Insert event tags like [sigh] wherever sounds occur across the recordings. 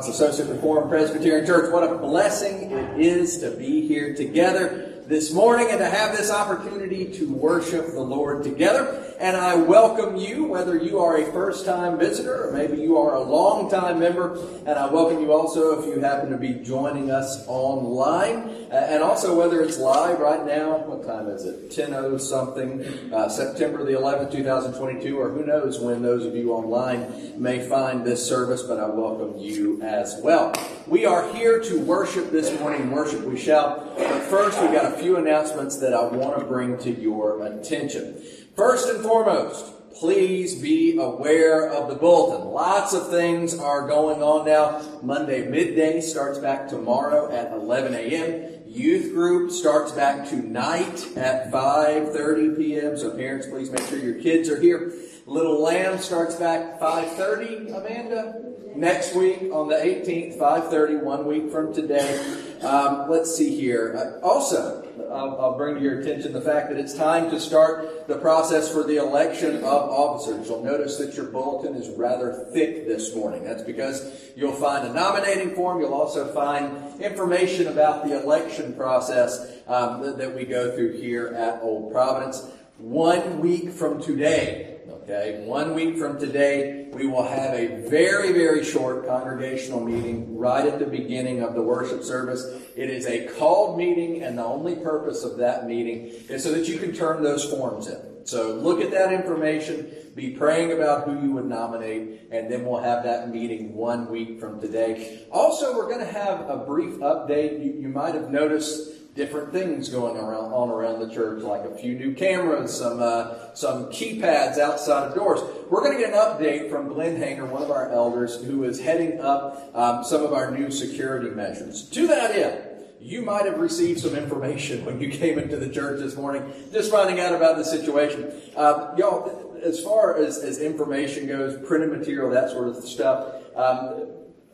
Providence Associate Reformed Presbyterian Church. What a blessing it is to be here together this morning and to have this opportunity to worship the Lord together. And I welcome you, whether you are a first time visitor or maybe you are a long time member. And I welcome you also if you happen to be joining us online. Uh, and also whether it's live right now, what time is it? 10 something, uh, September the 11th, 2022, or who knows when those of you online may find this service, but I welcome you as well. We are here to worship this morning. Worship we shall. But first, we've got a few announcements that I want to bring to your attention. First and foremost, please be aware of the bulletin. Lots of things are going on now. Monday midday starts back tomorrow at 11 a.m. Youth group starts back tonight at 5:30 p.m. So parents, please make sure your kids are here. Little Lamb starts back 5:30. Amanda, next week on the 18th, 5:30, one week from today. Um, let's see here. Uh, also, I'll, I'll, bring to your attention the fact that it's time to start the process for the election of officers. You'll notice that your bulletin is rather thick this morning. That's because you'll find a nominating form. You'll also find information about the election process um, that, that we go through here at Old Providence. One week from today, Okay, one week from today, we will have a very, very short congregational meeting right at the beginning of the worship service. It is a called meeting, and the only purpose of that meeting is so that you can turn those forms in. So look at that information, be praying about who you would nominate, and then we'll have that meeting one week from today. Also, we're going to have a brief update. You, you might have noticed different things going around on around the church, like a few new cameras, some uh, some keypads outside of doors. We're going to get an update from Glenn Hanger, one of our elders, who is heading up um, some of our new security measures. To that end, you might have received some information when you came into the church this morning, just finding out about the situation. Uh, y'all, as far as, as information goes, printed material, that sort of stuff, um,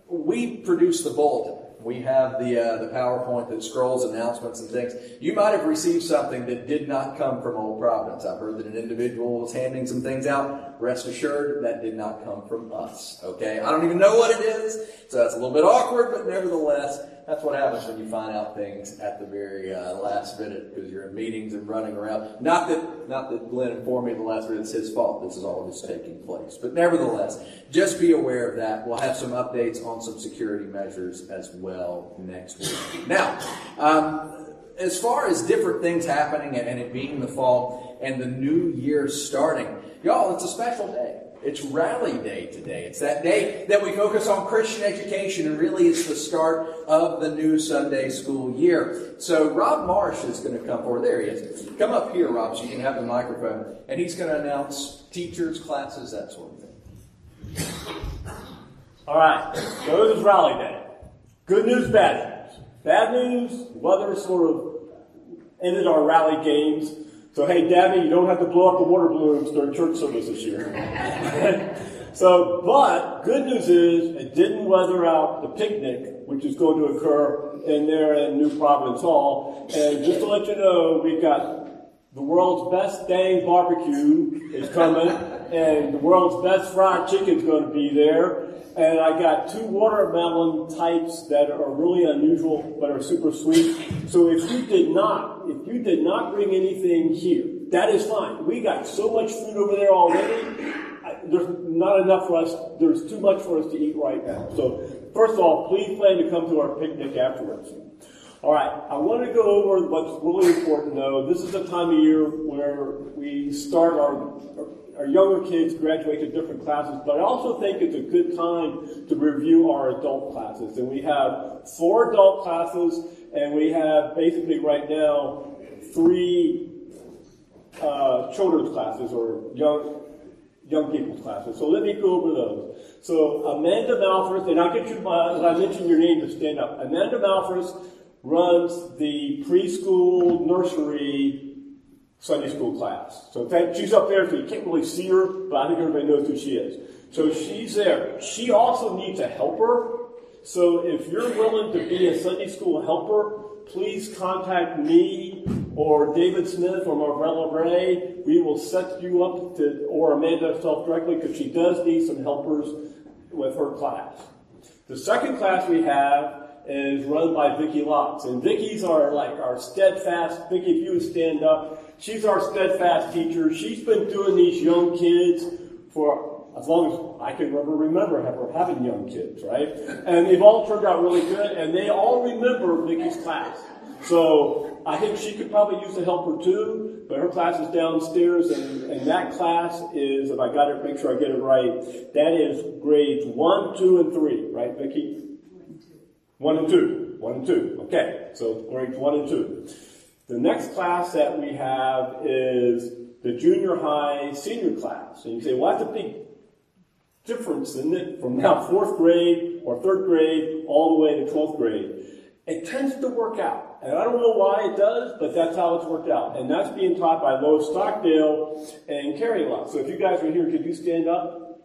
we produce the bulletin we have the uh, the PowerPoint that scrolls announcements and things. You might have received something that did not come from Old Providence. I've heard that an individual was handing some things out. Rest assured, that did not come from us. Okay, I don't even know what it is, so that's a little bit awkward, but nevertheless, that's what happens when you find out things at the very uh, last minute because you're in meetings and running around. Not that, not that Glenn informed me the last minute it's his fault. This is all just taking place. But nevertheless, just be aware of that. We'll have some updates on some security measures as well next week. Now, um, as far as different things happening and it being the fall and the new year starting, y'all, it's a special day. It's rally day today. It's that day that we focus on Christian education, and really it's the start of the new Sunday school year. So Rob Marsh is going to come forward. There he is. Come up here, Rob, so you can have the microphone. And he's going to announce teachers, classes, that sort of thing. All right. So this is rally day. Good news, bad news. Bad news, weather sort of ended our rally games. So, hey, Dabney, you don't have to blow up the water balloons during church service this year. [laughs] so, but good news is it didn't weather out the picnic, which is going to occur in there in New Providence Hall. And just to let you know, we've got the world's best dang barbecue is coming, and the world's best fried chicken is going to be there. And I got two watermelon types that are really unusual but are super sweet. So if you did not, if you did not bring anything here, that is fine. We got so much food over there already. There's not enough for us. There's too much for us to eat right now. So first of all, please plan to come to our picnic afterwards. All right, I want to go over what's really important though. This is a time of year where we start our our younger kids graduate to different classes, but I also think it's a good time to review our adult classes. And we have four adult classes, and we have basically right now three uh, children's classes or young young people's classes. So let me go over those. So Amanda Malthus, and I'll get you, my, as I mention your name to stand up. Amanda Malthus runs the preschool nursery Sunday school class. So that, she's up there, so you can't really see her, but I think everybody knows who she is. So she's there. She also needs a helper. So if you're willing to be a Sunday school helper, please contact me or David Smith or Marvella Ray. We will set you up to, or Amanda herself directly, because she does need some helpers with her class. The second class we have is run by Vicki Lotz. And Vicki's our like our steadfast, Vicki, if you would stand up, she's our steadfast teacher. She's been doing these young kids for as long as I can ever remember ever having young kids, right? And they've all turned out really good, and they all remember Vicki's class. So I think she could probably use a helper too, but her class is downstairs, and, and that class is, if I got it, make sure I get it right, that is grades one, two, and three, right, Vicki? One and two. One and two. Okay, so grades one and two. The next class that we have is the junior high senior class. And you say, well, that's a big difference, isn't it? From now fourth grade or third grade all the way to 12th grade. It tends to work out. And I don't know why it does, but that's how it's worked out. And that's being taught by Lois Stockdale and Carrie Lott. So if you guys are here, could you stand up?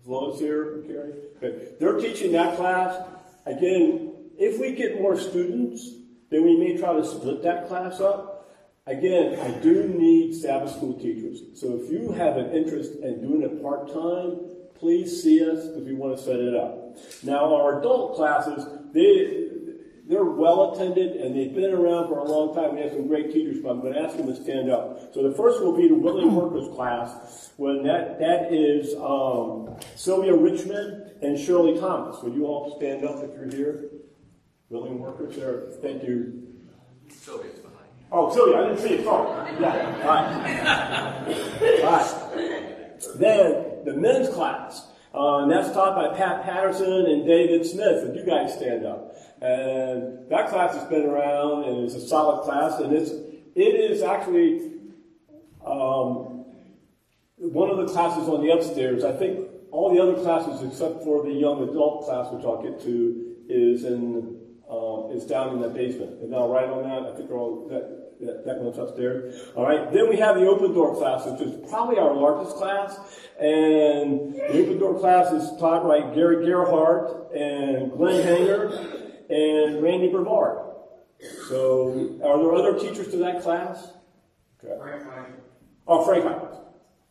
Is Lois here, Carrie? Okay. They're teaching that class. Again, if we get more students, then we may try to split that class up. Again, I do need Sabbath school teachers. So if you have an interest in doing it part-time, please see us because we want to set it up. Now, our adult classes, they, they're well attended and they've been around for a long time. We have some great teachers, but I'm going to ask them to stand up. So the first will be the Willing Workers class. When that, that is um, Sylvia Richmond and Shirley Thomas. Would you all stand up if you're here? Willing Workers there. Thank you. Sylvia's behind. Oh, Sylvia, I didn't see it. Sorry. Yeah. All right. All right. Then the men's class. Uh, and that's taught by Pat Patterson and David Smith. If you guys stand up. And that class has been around and it's a solid class and it's, it is actually, um, one of the classes on the upstairs. I think all the other classes except for the young adult class, which I'll get to, is in, um, is down in the basement. And now right on that, I think all, that, that, that one's upstairs. All right. Then we have the open door class, which is probably our largest class. And the open door class is taught by Gary Gerhardt and Glenn Hanger and Randy Brevard. So, are there other teachers to that class? Okay. Frank Oh, Frank Hines.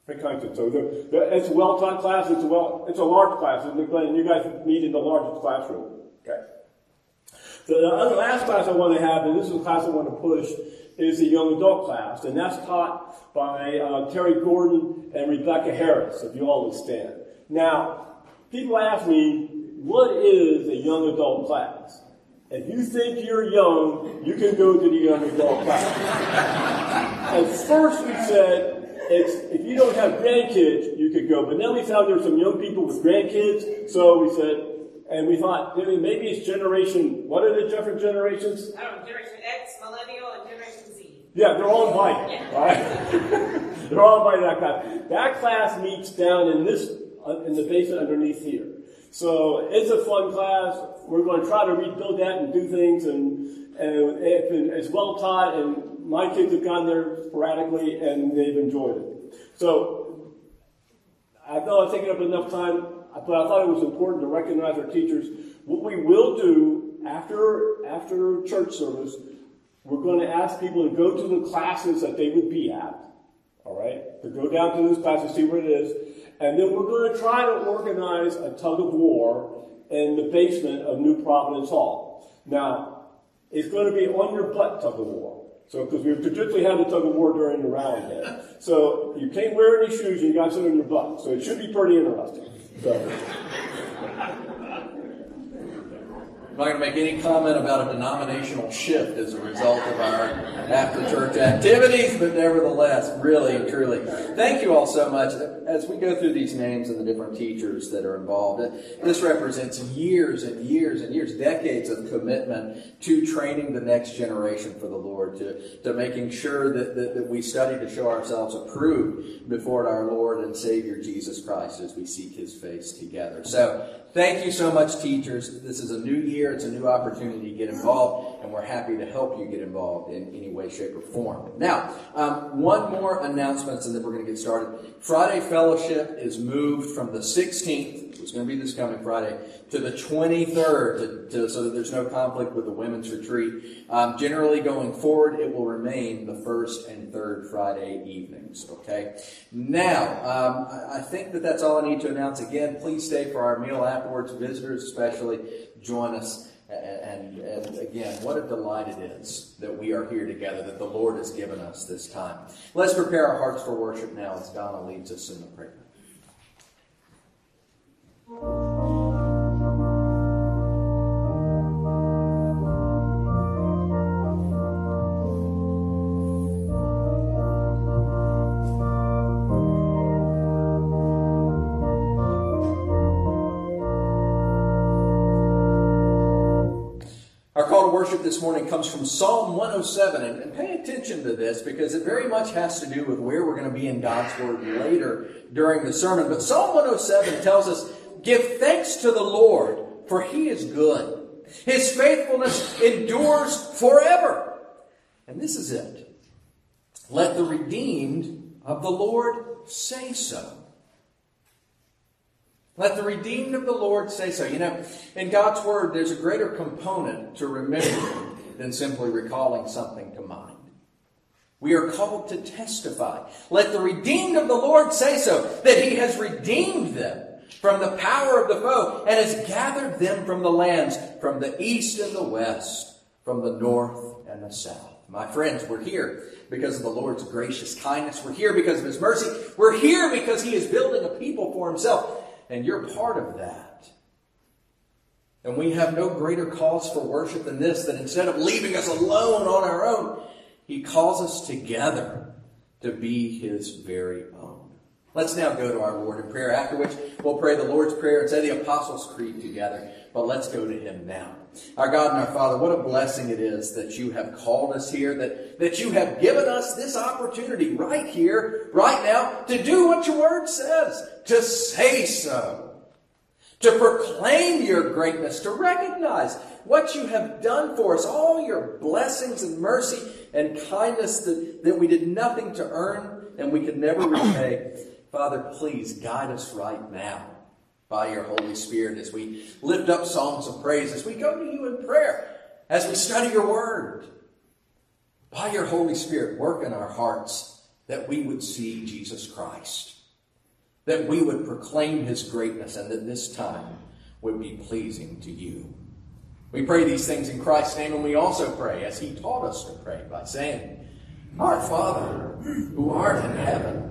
Frank Hines. So the, the, it's a well-taught class. It's a well, it's a large class. And you guys meet in the largest classroom. Okay. The, the other last class I want to have, and this is the class I want to push, is the young adult class, and that's taught by uh, Terry Gordon and Rebecca Harris. If you all understand. Now, people ask me, what is a young adult class? If you think you're young, you can go to the young adult class. At first we said, it's, if you don't have grandkids, you could go. But then we found there were some young people with grandkids, so we said, and we thought maybe it's generation, what are the different generations? I don't know, Generation X, Millennial, and Generation. Yeah, they're all invited, Yeah. right? [laughs] they're all invited to that class. That class meets down in this, uh, in the basement underneath here. So it's a fun class. We're going to try to rebuild that and do things, and and it's, been, it's well taught. And my kids have gone there sporadically, and they've enjoyed it. So I know I've taken up enough time, but I thought it was important to recognize our teachers. What we will do after after church service, we're going to ask people to go to the classes that they would be at. All right, to go down to those classes, see where it is. And then we're going to try to organize a tug of war in the basement of New Providence Hall. Now, it's going to be on your butt tug of war. So, because we traditionally have the tug of war during the day. So, you can't wear any shoes and you got to sit on your butt. So, it should be pretty interesting. So. I'm not going to make any comment about a denominational shift as a result of our after church activities, but nevertheless, really, truly, thank you all so much. As we go through these names and the different teachers that are involved, this represents years and years and years, decades of commitment to training the next generation for the Lord, to, to making sure that, that, that we study to show ourselves approved before our Lord and Savior Jesus Christ as we seek His face together. So, Thank you so much, teachers. This is a new year. It's a new opportunity to get involved, and we're happy to help you get involved in any way, shape, or form. Now, um, one more announcement, and then we're going to get started. Friday Fellowship is moved from the 16th it's going to be this coming Friday, to the 23rd, to, to, so that there's no conflict with the women's retreat. Um, generally, going forward, it will remain the first and third Friday evenings. Okay. Now, um, I, think that that's all I need to announce. Again, please stay for our meal afterwards. Visitors, especially, join us. And, and, again, what a delight it is that we are here together, that the Lord has given us this time. Let's prepare our hearts for worship now as Donna leads us in the prayer. Our call to worship this morning comes from Psalm 107, and, and, pay attention to this because it very much has to do with where we're going to be in God's Word later during the sermon. But Psalm 107 tells us, Give thanks to the Lord, for he is good. His faithfulness endures forever. And this is it. Let the redeemed of the Lord say so. Let the redeemed of the Lord say so. You know, in God's Word, there's a greater component to remembering than simply recalling something to mind. We are called to testify. Let the redeemed of the Lord say so, that He has redeemed them from the power of the foe and has gathered them from the lands, from the east and the west, from the north and the south. My friends, we're here because of the Lord's gracious kindness. We're here because of His mercy. We're here because He is building a people for Himself and you're part of that. And we have no greater cause for worship than this, that instead of leaving us alone on our own, He calls us together to be His very own. Let's now go to our Lord in prayer, after which we'll pray the Lord's Prayer and say the Apostles' Creed together. But let's go to Him now. Our God and our Father, what a blessing it is that you have called us here, that, that you have given us this opportunity right here, right now, to do what your word says, to say so, to proclaim your greatness, to recognize what you have done for us, all your blessings and mercy and kindness that, that we did nothing to earn and we could never repay. Father, please guide us right now by your Holy Spirit as we lift up songs of praise, as we go to you in prayer, as we study your word. By your Holy Spirit, work in our hearts that we would see Jesus Christ, that we would proclaim his greatness, and that this time would be pleasing to you. We pray these things in Christ's name, and we also pray as he taught us to pray by saying, Our Father, who art in heaven,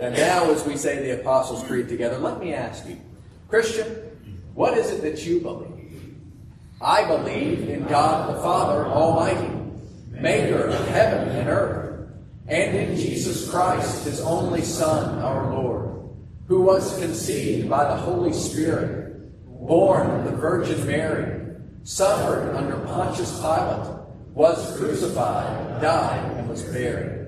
And now, as we say the Apostles' Creed together, let me ask you, Christian, what is it that you believe? I believe in God the Father Almighty, maker of heaven and earth, and in Jesus Christ, his only Son, our Lord, who was conceived by the Holy Spirit, born of the Virgin Mary, suffered under Pontius Pilate, was crucified, died, and was buried.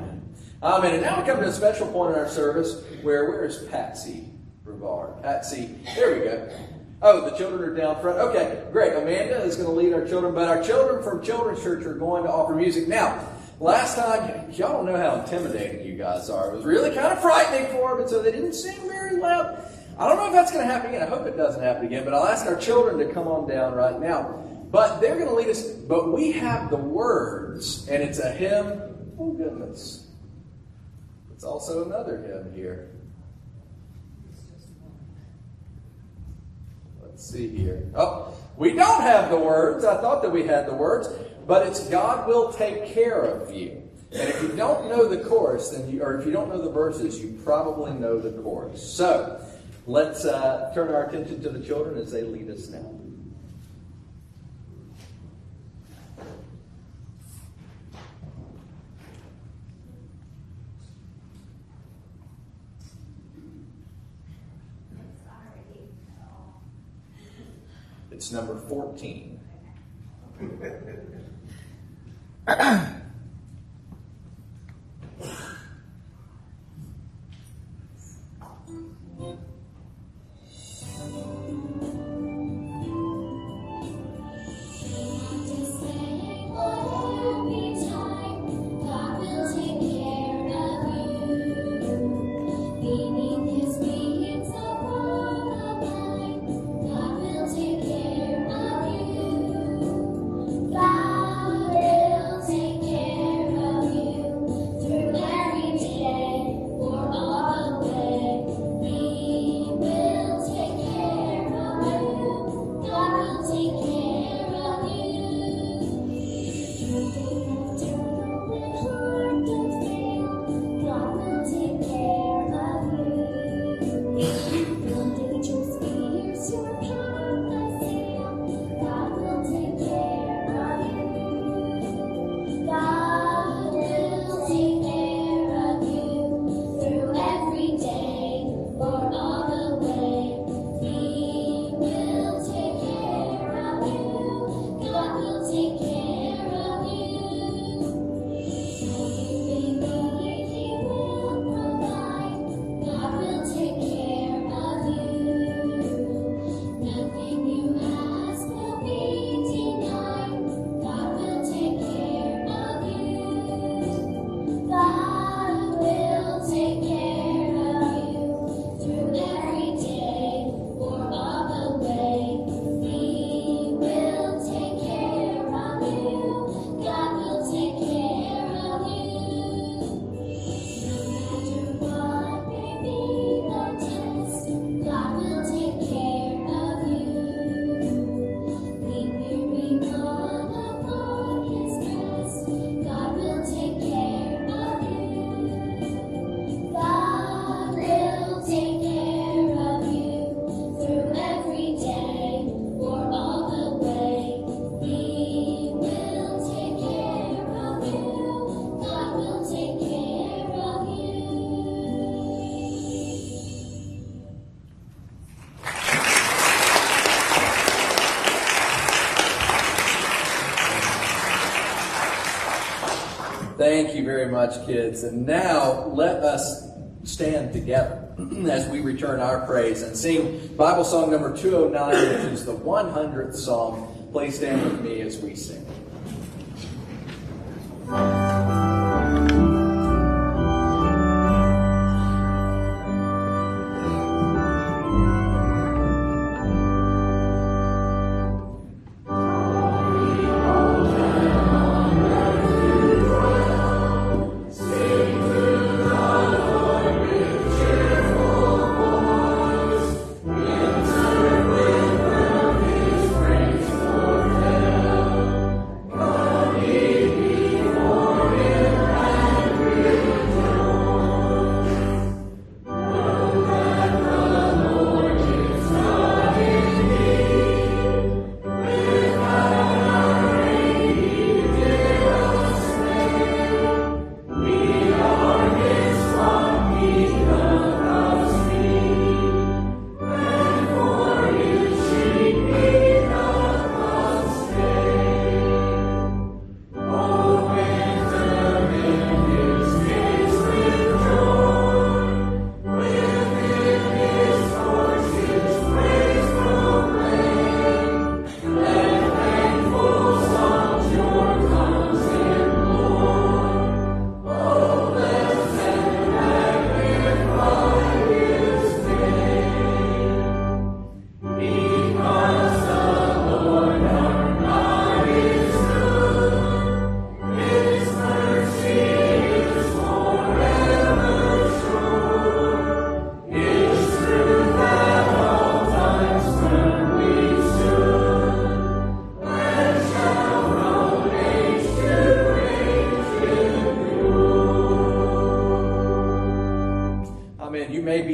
Amen. And now we come to a special point in our service where where is Patsy Brevard? Patsy, there we go. Oh, the children are down front. Okay, great. Amanda is going to lead our children, but our children from Children's Church are going to offer music. Now, last time, y'all don't know how intimidating you guys are. It was really kind of frightening for them, and so they didn't sing very loud. I don't know if that's going to happen again. I hope it doesn't happen again, but I'll ask our children to come on down right now. But they're going to lead us, but we have the words, and it's a hymn. Oh, goodness. It's also another hymn here. Let's see here. Oh, we don't have the words. I thought that we had the words, but it's God will take care of you. And if you don't know the chorus, then you, or if you don't know the verses, you probably know the chorus. So let's uh, turn our attention to the children as they lead us now. Number 14. Thank you very much, kids. And now let us stand together [clears throat] as we return our praise and sing Bible song number 209, which is the 100th song. Please stand with me as we sing.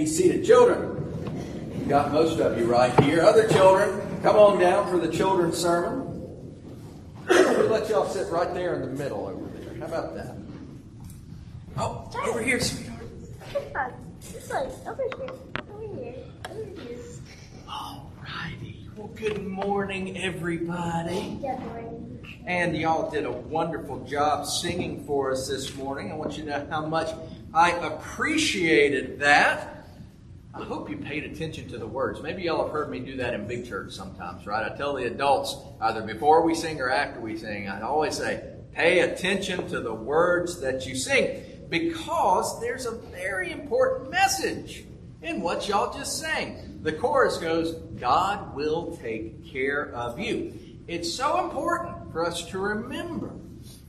Seated. Children, got most of you right here. Other children, come on down for the children's sermon. We'll let y'all sit right there in the middle over there. How about that? Oh, over here, sweetheart. This one, over here, over here, over here. All righty. Well, good morning, everybody. Good morning. And y'all did a wonderful job singing for us this morning. I want you to know how much I appreciated that. I hope you paid attention to the words. Maybe y'all have heard me do that in big church sometimes, right? I tell the adults either before we sing or after we sing, I always say, pay attention to the words that you sing because there's a very important message in what y'all just sang. The chorus goes, God will take care of you. It's so important for us to remember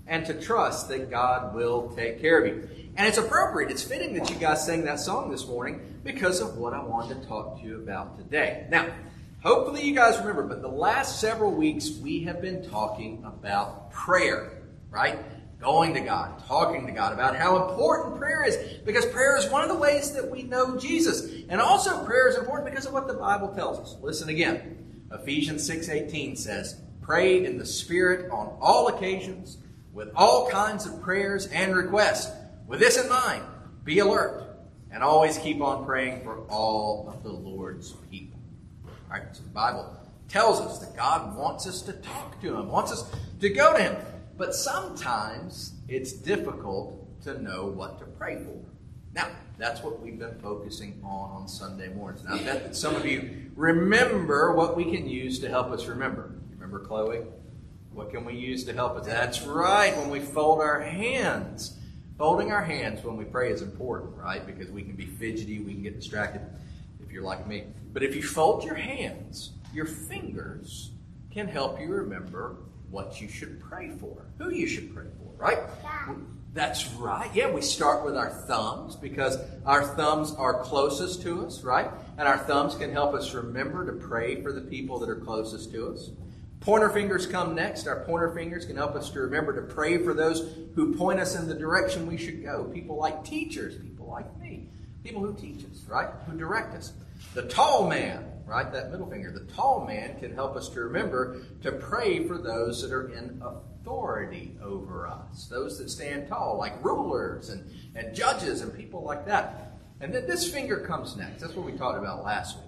and to trust that God will take care of you. And it's appropriate, it's fitting that you guys sang that song this morning because of what I wanted to talk to you about today. Now, hopefully you guys remember, but the last several weeks we have been talking about prayer, right? Going to God, talking to God about how important prayer is because prayer is one of the ways that we know Jesus. And also prayer is important because of what the Bible tells us. Listen again. Ephesians 6:18 says, "Pray in the spirit on all occasions with all kinds of prayers and requests." With this in mind, be alert and always keep on praying for all of the Lord's people. All right, so the Bible tells us that God wants us to talk to Him, wants us to go to Him. But sometimes it's difficult to know what to pray for. Now, that's what we've been focusing on on Sunday mornings. Now, I bet that some of you remember what we can use to help us remember. Remember, Chloe? What can we use to help us? That's right, when we fold our hands. Folding our hands when we pray is important, right? Because we can be fidgety, we can get distracted if you're like me. But if you fold your hands, your fingers can help you remember what you should pray for, who you should pray for, right? Yeah. That's right. Yeah, we start with our thumbs because our thumbs are closest to us, right? And our thumbs can help us remember to pray for the people that are closest to us. Pointer fingers come next. Our pointer fingers can help us to remember to pray for those who point us in the direction we should go. People like teachers, people like me, people who teach us, right? Who direct us. The tall man, right? That middle finger, the tall man can help us to remember to pray for those that are in authority over us, those that stand tall, like rulers and, and judges and people like that. And then this finger comes next. That's what we talked about last week.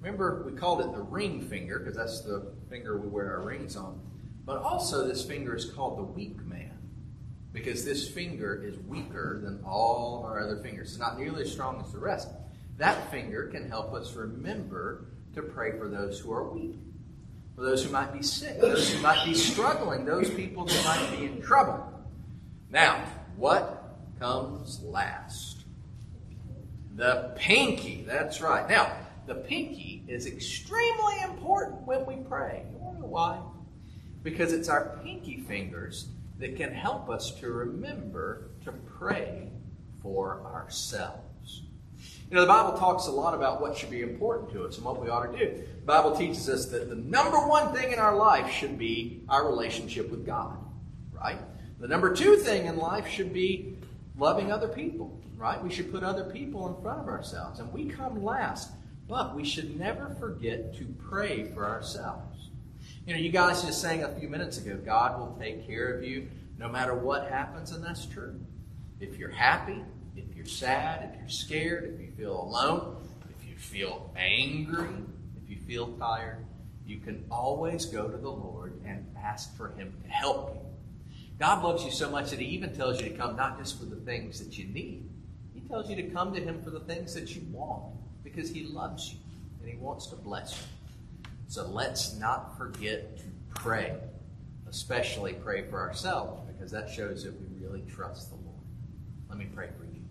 Remember, we called it the ring finger because that's the finger we wear our rings on. But also, this finger is called the weak man because this finger is weaker than all our other fingers. It's not nearly as strong as the rest. That finger can help us remember to pray for those who are weak, for those who might be sick, those who might be struggling, those people that might be in trouble. Now, what comes last? The pinky. That's right. Now, the pinky is extremely important when we pray. You know why? Because it's our pinky fingers that can help us to remember to pray for ourselves. You know, the Bible talks a lot about what should be important to us and what we ought to do. The Bible teaches us that the number one thing in our life should be our relationship with God, right? The number two thing in life should be loving other people, right? We should put other people in front of ourselves, and we come last. But we should never forget to pray for ourselves. You know, you guys just sang a few minutes ago, God will take care of you no matter what happens, and that's true. If you're happy, if you're sad, if you're scared, if you feel alone, if you feel angry, if you feel tired, you can always go to the Lord and ask for Him to help you. God loves you so much that He even tells you to come not just for the things that you need, He tells you to come to Him for the things that you want because He loves you and He wants to bless you. So let's not forget to pray, especially pray for ourselves because that shows that we really trust the Lord. Let me pray for you.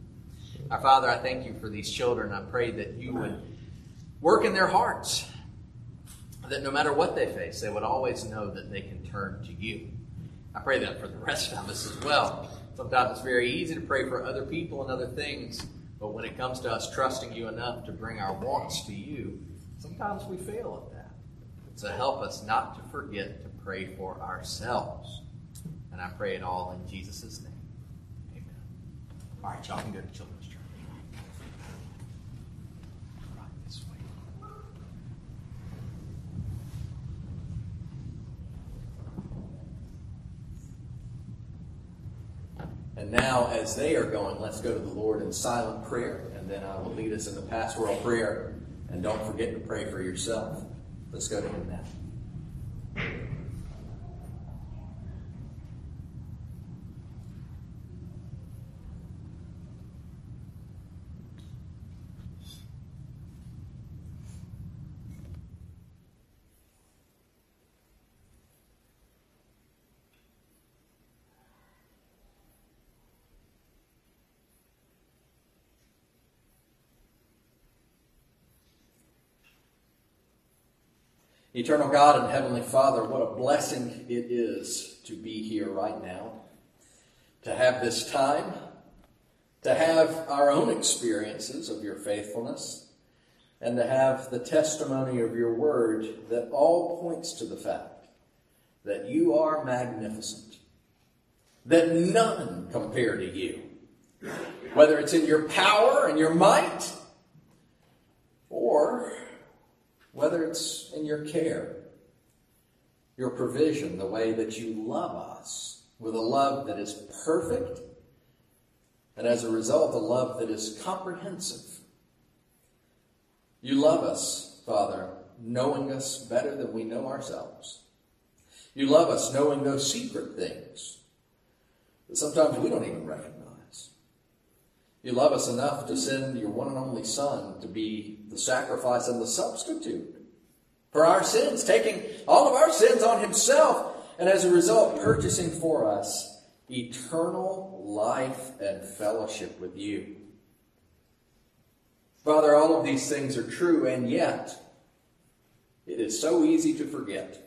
Our Father, I thank you for these children. I pray that you would work in their hearts, that no matter what they face, they would always know that they can turn to you. I pray that for the rest of us as well. Sometimes it's very easy to pray for other people and other things, but when it comes to us trusting you enough to bring our wants to you, sometimes we fail at that. So help us not to forget to pray for ourselves. And I pray it all in Jesus' name. Amen. All right, y'all can go to children's church. And now, as they are going, let's go to the Lord in silent prayer, and then I will lead us in the pastoral prayer. And don't forget to pray for yourself. Let's go to Him now. Eternal God and Heavenly Father, what a blessing it is to be here right now, to have this time, to have our own experiences of your faithfulness, and to have the testimony of your word that all points to the fact that you are magnificent, that none compare to you, whether it's in your power and your might, or whether it's in your care, your provision, the way that you love us with a love that is perfect, and as a result, a love that is comprehensive. You love us, Father, knowing us better than we know ourselves. You love us knowing those secret things that sometimes we don't even recognize. You love us enough to send your one and only Son to be the sacrifice and the substitute for our sins, taking all of our sins on Himself, and as a result, purchasing for us eternal life and fellowship with you. Father, all of these things are true, and yet it is so easy to forget.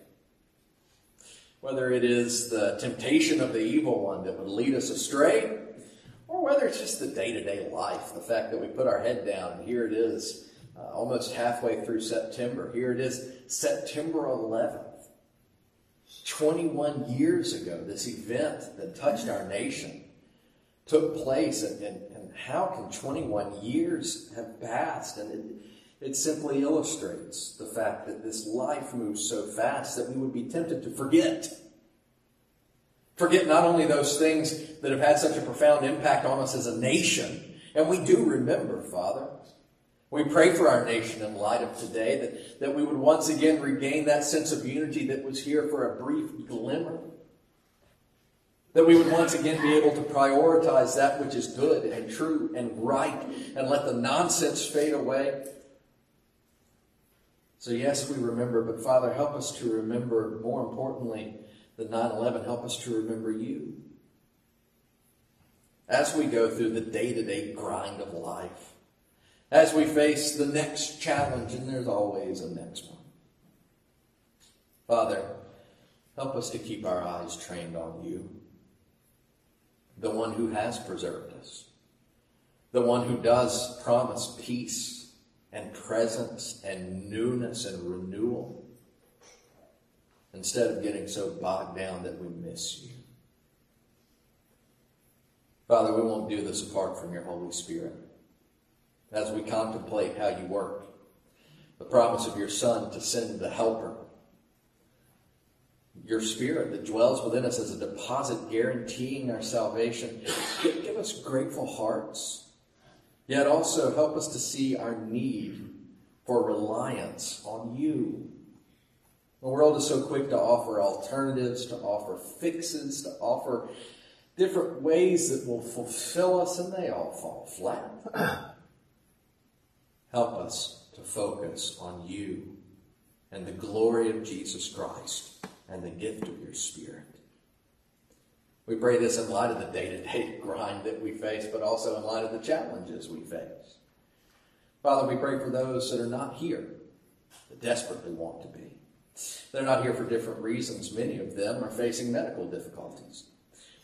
Whether it is the temptation of the evil one that would lead us astray, or whether it's just the day to day life, the fact that we put our head down and here it is, uh, almost halfway through September. Here it is, September 11th. 21 years ago, this event that touched our nation took place, and, and, and how can 21 years have passed? And it, it simply illustrates the fact that this life moves so fast that we would be tempted to forget. Forget not only those things that have had such a profound impact on us as a nation, and we do remember, Father. We pray for our nation in light of today that, that we would once again regain that sense of unity that was here for a brief glimmer. That we would once again be able to prioritize that which is good and true and right and let the nonsense fade away. So, yes, we remember, but Father, help us to remember, more importantly, the 9 11, help us to remember you. As we go through the day to day grind of life, as we face the next challenge, and there's always a next one. Father, help us to keep our eyes trained on you, the one who has preserved us, the one who does promise peace and presence and newness and renewal, instead of getting so bogged down that we miss you. Father, we won't do this apart from your Holy Spirit as we contemplate how you work. The promise of your Son to send the Helper. Your Spirit that dwells within us as a deposit guaranteeing our salvation. Give, us grateful hearts. Yet also help us to see our need for reliance on you. The world is so quick to offer alternatives, to offer fixes, to offer different ways that will fulfill us, and they all fall flat. [clears throat] Help us to focus on you and the glory of Jesus Christ and the gift of your Spirit. We pray this in light of the day to day grind that we face, but also in light of the challenges we face. Father, we pray for those that are not here, that desperately want to be. They're not here for different reasons. Many of them are facing medical difficulties.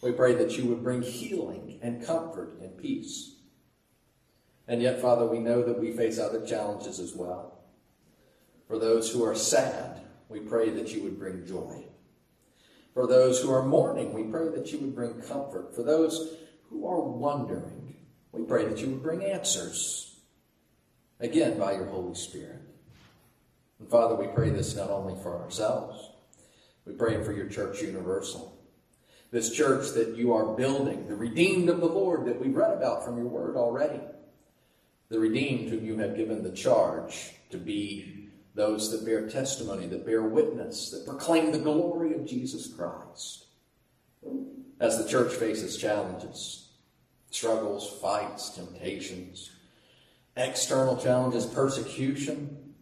We pray that you would bring healing and comfort and peace. And yet, Father, we know that we face other challenges as well. For those who are sad, we pray that you would bring joy. For those who are mourning, we pray that you would bring comfort. For those who are wondering, we pray that you would bring answers. Again, by your Holy Spirit. And Father, we pray this not only for ourselves, we pray for your church universal. This church that you are building, the redeemed of the Lord that we've read about from your word already. The redeemed whom you have given the charge to be those that bear testimony, that bear witness, that proclaim the glory of Jesus Christ. As the church faces challenges, struggles, fights, temptations, external challenges, persecution,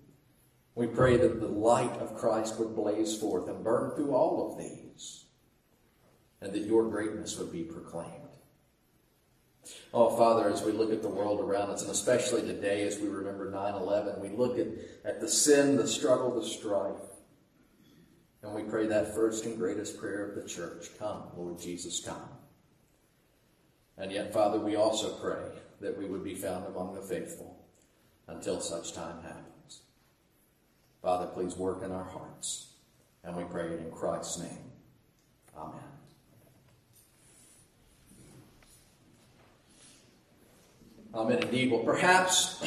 we pray that the light of Christ would blaze forth and burn through all of these, and that your greatness would be proclaimed. Oh, Father, as we look at the world around us, and especially today as we remember 9 11, we look at, at the sin, the struggle, the strife. And we pray that first and greatest prayer of the church Come, Lord Jesus, come. And yet, Father, we also pray that we would be found among the faithful until such time happens. Father, please work in our hearts. And we pray it in Christ's name. Amen. Um, Amen indeed. Well, perhaps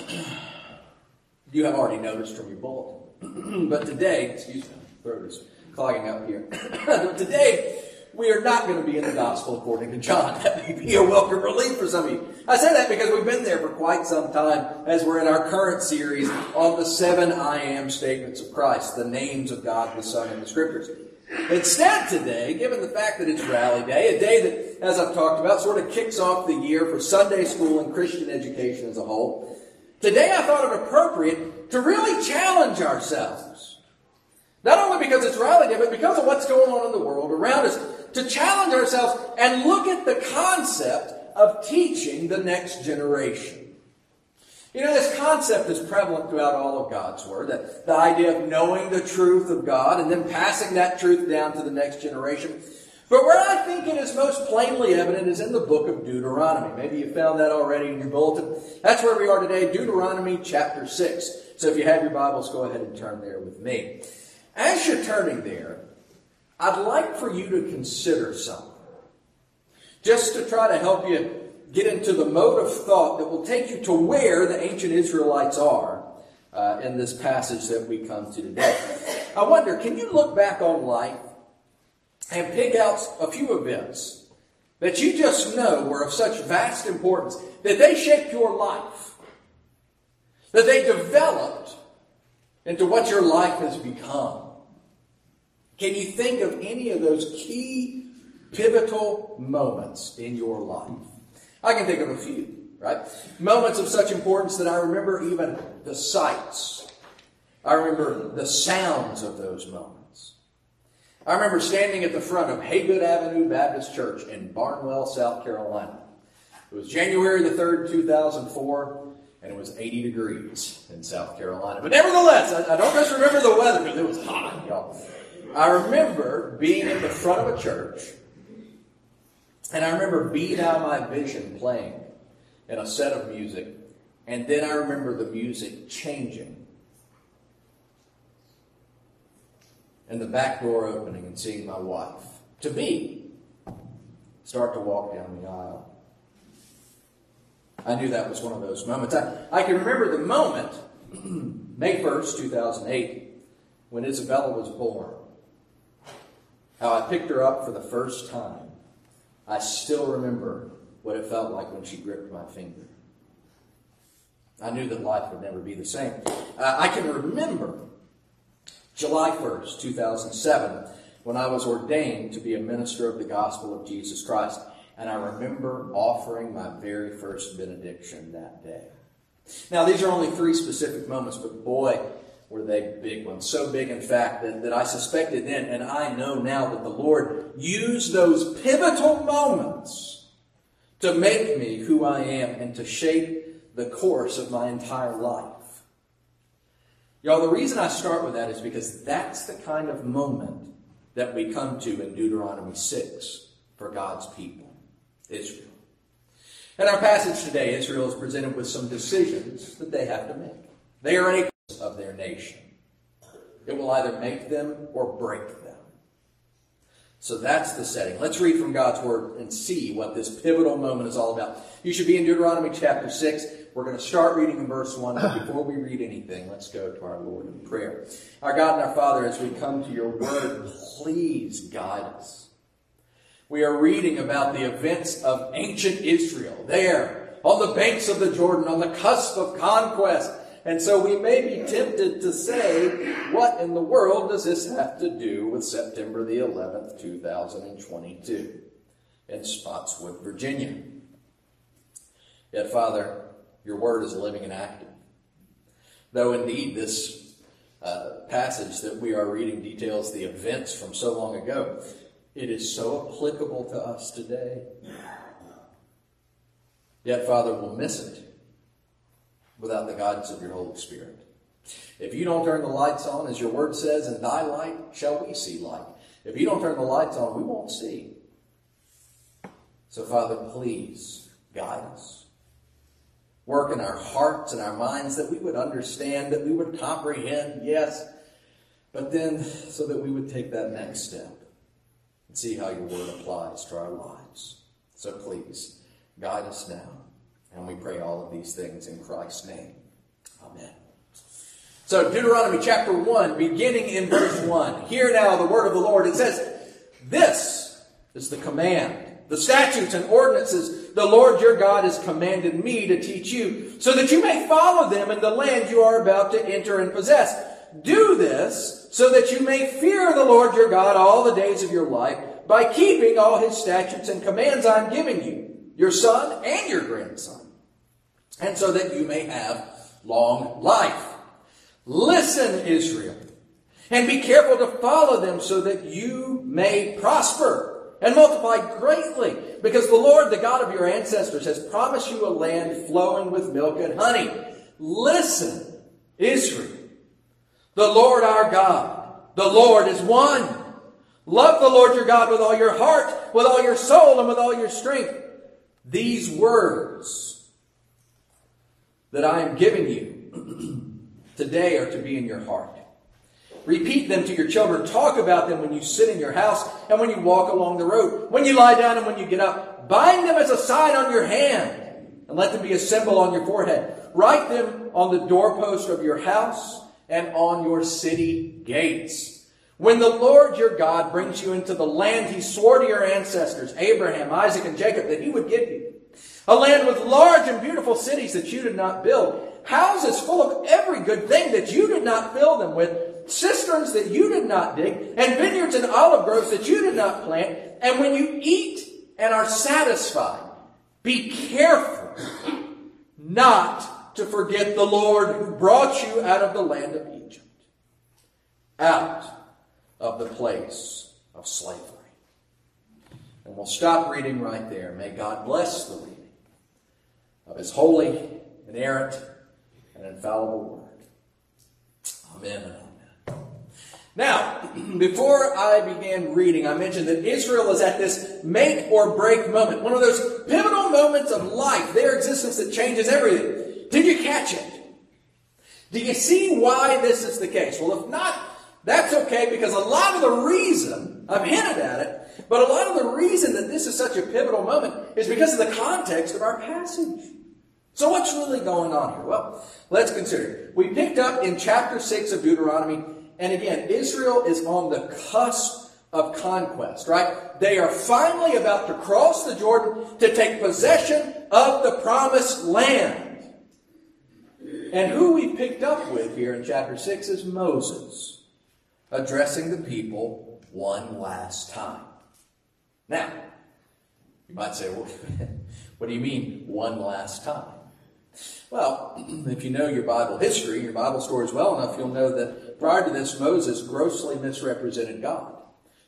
you have already noticed from your bulletin. [clears throat] but today, excuse me, throat is clogging up here. [coughs] today, we are not going to be in the gospel according to John. [laughs] That may be a welcome relief for some of you. I say that because we've been there for quite some time as we're in our current series on the seven I am statements of Christ, the names of God the Son in the Scriptures. Instead, today, given the fact that it's Rally Day, a day that, as I've talked about, sort of kicks off the year for Sunday school and Christian education as a whole, today I thought it appropriate to really challenge ourselves. Not only because it's Rally Day, but because of what's going on in the world around us, to challenge ourselves and look at the concept of teaching the next generation. You know, this concept is prevalent throughout all of God's Word, that the idea of knowing the truth of God and then passing that truth down to the next generation. But where I think it is most plainly evident is in the book of Deuteronomy. Maybe you found that already in your bulletin. That's where we are today, Deuteronomy chapter 6. So if you have your Bibles, go ahead and turn there with me. As you're turning there, I'd like for you to consider something. Just to try to help you get into the mode of thought that will take you to where the ancient Israelites are uh, in this passage that we come to today. I wonder, can you look back on life and pick out a few events that you just know were of such vast importance that they shaped your life, that they developed into what your life has become? Can you think of any of those key pivotal moments in your life? I can think of a few, right? Moments of such importance that I remember even the sights. I remember the sounds of those moments. I remember standing at the front of Haygood Avenue Baptist Church in Barnwell, South Carolina. It was January the 3rd, 2004, and it was 80 degrees in South Carolina. But nevertheless, I, I don't just remember the weather because it was hot, y'all. I remember being at the front of a church and I remember Be Thou My Vision playing in a set of music. And then I remember the music changing. And the back door opening and seeing my wife, to be, start to walk down the aisle. I knew that was one of those moments. I, I can remember the moment, [clears throat] May 1st, 2008, when Isabella was born. How I picked her up for the first time I still remember what it felt like when she gripped my finger. I knew that life would never be the same. Uh, I can remember July 1st, 2007, when I was ordained to be a minister of the gospel of Jesus Christ. And I remember offering my very first benediction that day. Now, these are only three specific moments, but boy, were they big ones. So big, in fact, that, that I suspected then, and I know now that the Lord used those pivotal moments to make me who I am and to shape the course of my entire life. Y'all, the reason I start with that is because that's the kind of moment that we come to in Deuteronomy 6 for God's people, Israel. In our passage today, Israel is presented with some decisions that they have to make. They are a of their nation. It will either make them or break them. So that's the setting. Let's read from God's Word and see what this pivotal moment is all about. You should be in Deuteronomy chapter 6. We're going to start reading in verse 1. But before we read anything, let's go to our Lord in prayer. Our God and our Father, as we come to your Word, please guide us. We are reading about the events of ancient Israel there on the banks of the Jordan, on the cusp of conquest. And so we may be tempted to say, what in the world does this have to do with September the 11th, 2022 in Spottswood, Virginia? Yet, Father, your word is living and active. Though indeed this uh, passage that we are reading details the events from so long ago, it is so applicable to us today. Yet, Father, we'll miss it without the guidance of your Holy Spirit. If you don't turn the lights on, as your word says, in thy light shall we see light. If you don't turn the lights on, we won't see. So, Father, please guide us. Work in our hearts and our minds that we would understand, that we would comprehend, yes, but then so that we would take that next step and see how your word applies to our lives. So please, guide us now. And we pray all of these things in Christ's name. Amen. So, Deuteronomy chapter 1, beginning in verse 1. Hear now the word of the Lord. It says, This is the command, the statutes and ordinances the Lord your God has commanded me to teach you, so that you may follow them in the land you are about to enter and possess. Do this so that you may fear the Lord your God all the days of your life by keeping all his statutes and commands I'm giving you, your son and your grandson, and so that you may have long life. Listen, Israel, and be careful to follow them so that you may prosper and multiply greatly, because the Lord, the God of your ancestors, has promised you a land flowing with milk and honey. Listen, Israel. The Lord our God, the Lord is one. Love the Lord your God with all your heart, with all your soul, and with all your strength. These words that I am giving you today are to be in your heart. Repeat them to your children. Talk about them when you sit in your house and when you walk along the road, when you lie down and when you get up. Bind them as a sign on your hand and let them be a symbol on your forehead. Write them on the doorpost of your house and on your city gates. When the Lord your God brings you into the land he swore to your ancestors, Abraham, Isaac, and Jacob, that he would give you, a land with large and beautiful cities that you did not build, houses full of every good thing that you did not fill them with, cisterns that you did not dig, and vineyards and olive groves that you did not plant. And when you eat and are satisfied, be careful not to forget the Lord who brought you out of the land of Egypt, out of the place of slavery. And we'll stop reading right there. May God bless the reading of his holy, inerrant, and infallible word. Amen and amen. Now, [clears throat] before I began reading, I mentioned that Israel is at this make or break moment, one of those pivotal moments of life, their existence that changes everything. Did you catch it? Do you see why this is the case? Well, if not, that's okay because a lot of the reason, I've hinted at it, but a lot of the reason that this is such a pivotal moment is because of the context of our passage. So what's really going on here? Well, let's consider. We picked up in chapter 6 of Deuteronomy, and again, Israel is on the cusp of conquest, right? They are finally about to cross the Jordan to take possession of the promised land. And who we picked up with here in chapter 6 is Moses, addressing the people one last time. Now, you might say, well, [laughs] what do you mean one last time? Well, [clears throat] if you know your Bible history, your Bible stories well enough, you'll know that prior to this, Moses grossly misrepresented God.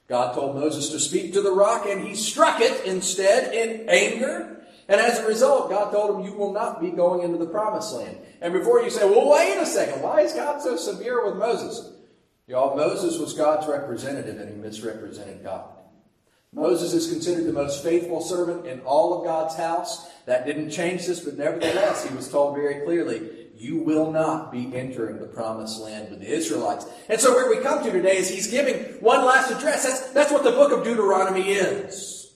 God told Moses to speak to the rock, and he struck it instead in anger. And as a result, God told him, You will not be going into the promised land. And before you say, Well, wait a second, why is God so severe with Moses? Y'all, Moses was God's representative, and he misrepresented God. Moses is considered the most faithful servant in all of God's house. That didn't change this, but nevertheless, he was told very clearly, you will not be entering the promised land with the Israelites. And so where we come to today is he's giving one last address. That's, that's what the book of Deuteronomy is.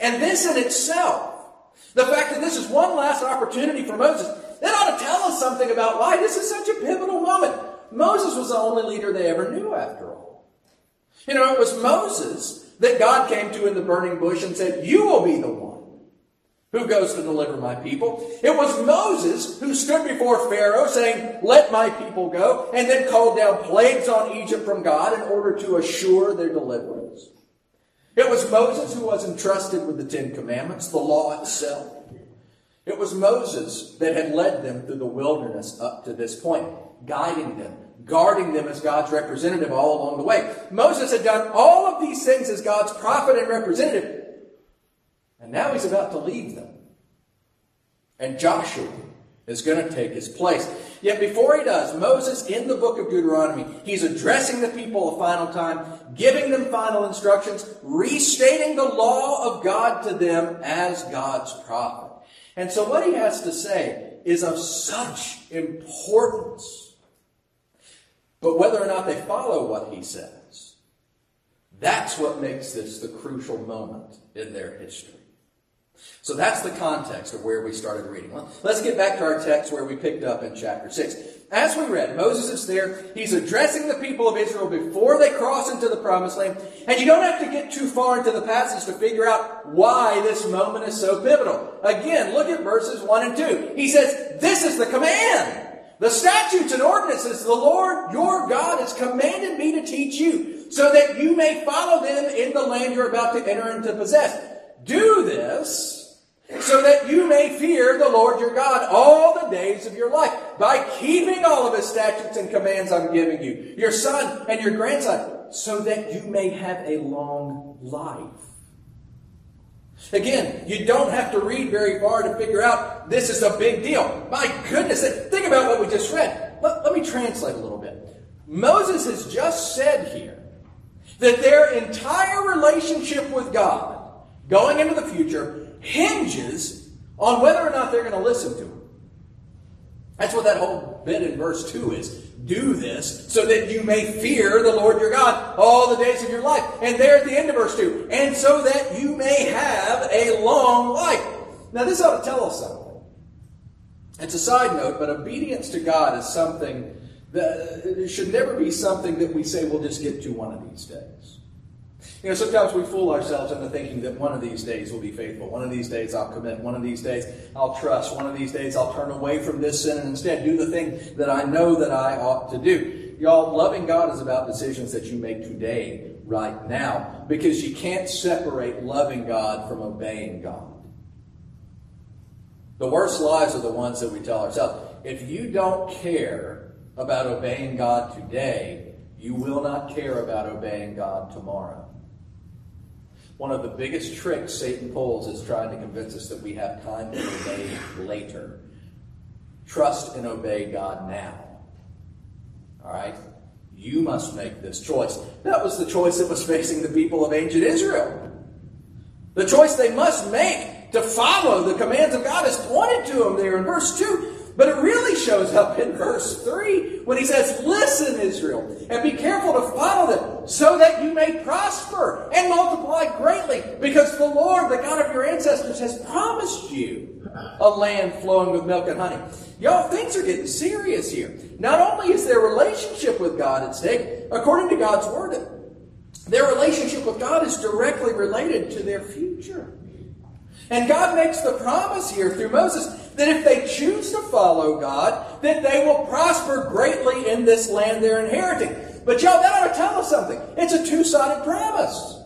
And this in itself, the fact that this is one last opportunity for Moses, that ought to tell us something about why this is such a pivotal moment. Moses was the only leader they ever knew, after all. You know, it was Moses that God came to in the burning bush and said, You will be the one who goes to deliver my people. It was Moses who stood before Pharaoh saying, Let my people go, and then called down plagues on Egypt from God in order to assure their deliverance. It was Moses who was entrusted with the Ten Commandments, the law itself. It was Moses that had led them through the wilderness up to this point, guiding them, guarding them as God's representative all along the way. Moses had done all of these things as God's prophet and representative, and now he's about to leave them. And Joshua is going to take his place. Yet before he does, Moses in the book of Deuteronomy, he's addressing the people a final time, giving them final instructions, restating the law of God to them as God's prophet. And so what he has to say is of such importance. But whether or not they follow what he says, that's what makes this the crucial moment in their history. So that's the context of where we started reading. Let's get back to our text where we picked up in chapter 6. As we read, Moses is there. He's addressing the people of Israel before they cross into the promised land. And you don't have to get too far into the passage to figure out why this moment is so pivotal. Again, look at verses 1 and 2. He says, This is the command. The statutes and ordinances the Lord your God has commanded me to teach you, so that you may follow them in the land you're about to enter and to possess. Do this so that you may fear the Lord your God all the days of your life by keeping all of his statutes and commands I'm giving you, your son and your grandson, so that you may have a long life. Again, you don't have to read very far to figure out this is a big deal. My goodness, think about what we just read. Let, let me translate a little bit. Moses has just said here that their entire relationship with God going into the future hinges on whether or not they're going to listen to him. That's what that whole bit in verse 2 is. Do this so that you may fear the Lord your God all the days of your life. And there at the end of verse 2, and so that you may have a long life. Now, this ought to tell us something. It's a side note, but obedience to God is something that should never be something that we say we'll just get to one of these days. You know, sometimes we fool ourselves into thinking that one of these days will be faithful. One of these days I'll commit. One of these days I'll trust. One of these days I'll turn away from this sin and instead do the thing that I know that I ought to do. Y'all, loving God is about decisions that you make today, right now, because you can't separate loving God from obeying God. The worst lies are the ones that we tell ourselves. If you don't care about obeying God today, you will not care about obeying God tomorrow. One of the biggest tricks Satan pulls is trying to convince us that we have time to obey later. Trust and obey God now. All right? You must make this choice. That was the choice that was facing the people of ancient Israel. The choice they must make to follow the commands of God is pointed to them there in verse 2. But it really shows up in verse 3 when he says, Listen, Israel, and be careful to follow them, so that you may prosper and multiply greatly, because the Lord, the God of your ancestors, has promised you a land flowing with milk and honey. Y'all, things are getting serious here. Not only is their relationship with God at stake, according to God's word, their relationship with God is directly related to their future. And God makes the promise here through Moses that if they choose to follow God, that they will prosper greatly in this land they're inheriting. But y'all, that ought to tell us something. It's a two-sided promise.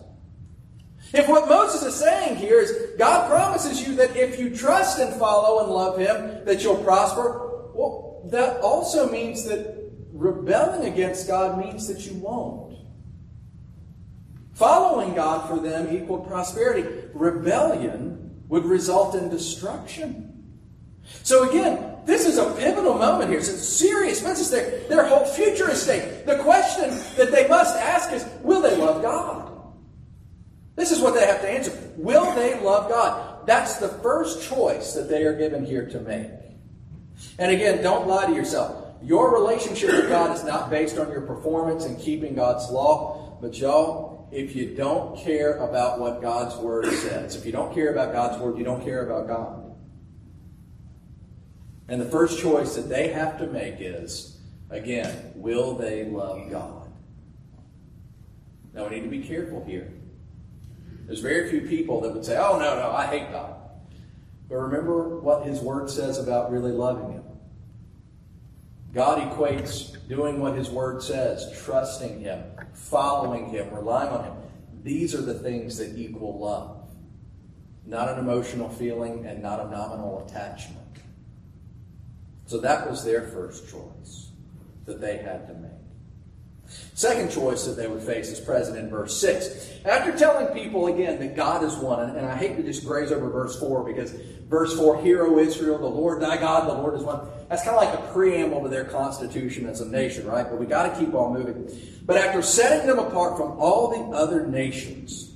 If what Moses is saying here is God promises you that if you trust and follow and love Him, that you'll prosper, well, that also means that rebelling against God means that you won't. Following God for them equaled prosperity. Rebellion would result in destruction. So again, this is a pivotal moment here. It's a serious business. Their, their whole future is stake. The question that they must ask is, will they love God? This is what they have to answer. Will they love God? That's the first choice that they are given here to make. And again, don't lie to yourself. Your relationship with God is not based on your performance and keeping God's law, but y'all, if you don't care about what God's word says, if you don't care about God's word, you don't care about God. And the first choice that they have to make is, again, will they love God? Now we need to be careful here. There's very few people that would say, oh, no, no, I hate God. But remember what His Word says about really loving Him. God equates doing what His Word says, trusting Him, following Him, relying on Him. These are the things that equal love. Not an emotional feeling and not a nominal attachment. So that was their first choice that they had to make. Second choice that they would face is present in verse 6. After telling people again that God is one, and I hate to just graze over verse 4 because verse 4, Hear, O Israel, the Lord thy God, the Lord is one. That's kind of like a preamble to their constitution as a nation, right? But we got to keep on moving. But after setting them apart from all the other nations,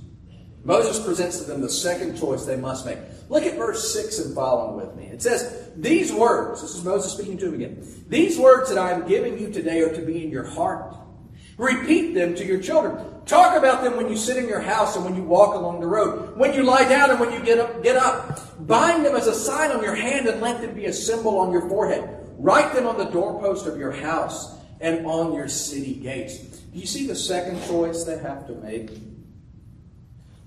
Moses presents to them the second choice they must make. Look at verse 6 and following with me. It says, These words, this is Moses speaking to him again, these words that I am giving you today are to be in your heart. Repeat them to your children. Talk about them when you sit in your house and when you walk along the road, when you lie down and when you get up. Get up. Bind them as a sign on your hand and let them be a symbol on your forehead. Write them on the doorpost of your house and on your city gates. Do you see the second choice they have to make?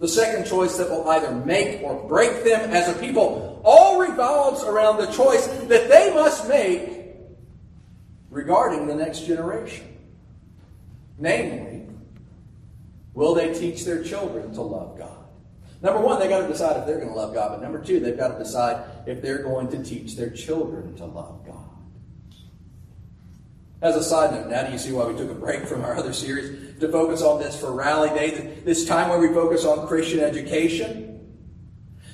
The second choice that will either make or break them as a people all revolves around the choice that they must make regarding the next generation. Namely, will they teach their children to love God? Number one, they've got to decide if they're going to love God. But number two, they've got to decide if they're going to teach their children to love. As a side note, now do you see why we took a break from our other series to focus on this for Rally Day? This time where we focus on Christian education.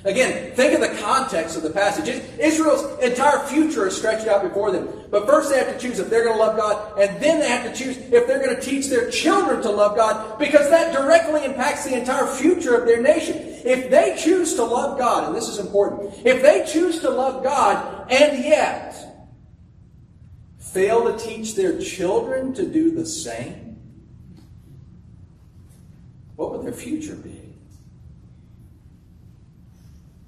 Again, think of the context of the passage. Israel's entire future is stretched out before them. But first they have to choose if they're going to love God, and then they have to choose if they're going to teach their children to love God, because that directly impacts the entire future of their nation. If they choose to love God, and this is important, if they choose to love God and yet fail to teach their children to do the same, what would their future be?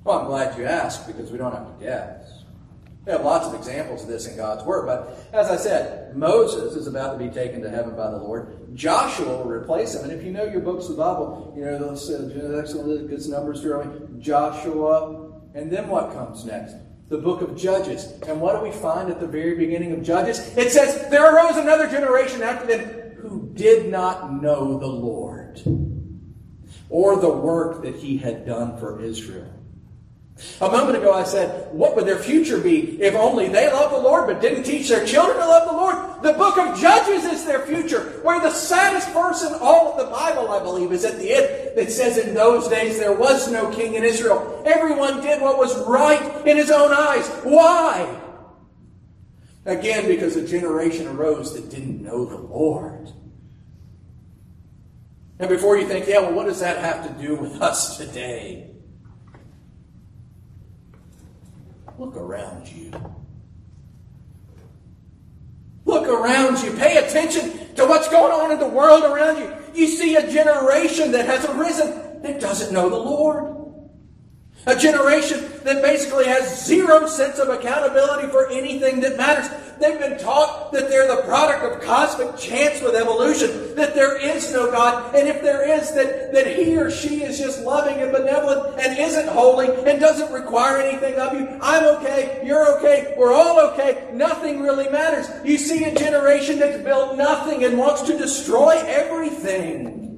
Well, I'm glad you asked because we don't have to guess. We have lots of examples of this in God's Word, but as I said, Moses is about to be taken to heaven by the Lord. Joshua will replace him. And if you know your books of the Bible, you know those uh, numbers through Joshua. And then what comes next? The book of Judges. And what do we find at the very beginning of Judges? It says, There arose another generation after them who did not know the Lord or the work that he had done for Israel. A moment ago I said, what would their future be if only they loved the Lord but didn't teach their children to love the Lord? The book of Judges is their future, where the saddest verse in all of the Bible, I believe, is at the end that says in those days there was no king in Israel. Everyone did what was right in his own eyes. Why? Again, because a generation arose that didn't know the Lord. And before you think, yeah, well, what does that have to do with us today? Look around you. Look around you. Pay attention to what's going on in the world around you. You see a generation that has arisen that doesn't know the Lord. A generation that basically has zero sense of accountability for anything that matters. They've been taught that they're the product of cosmic chance with evolution, that there is no God, and if there is, that, that he or she is just loving and benevolent and isn't holy and doesn't require anything of you. I'm okay, you're okay, we're all okay, nothing really matters. You see a generation that's built nothing and wants to destroy everything.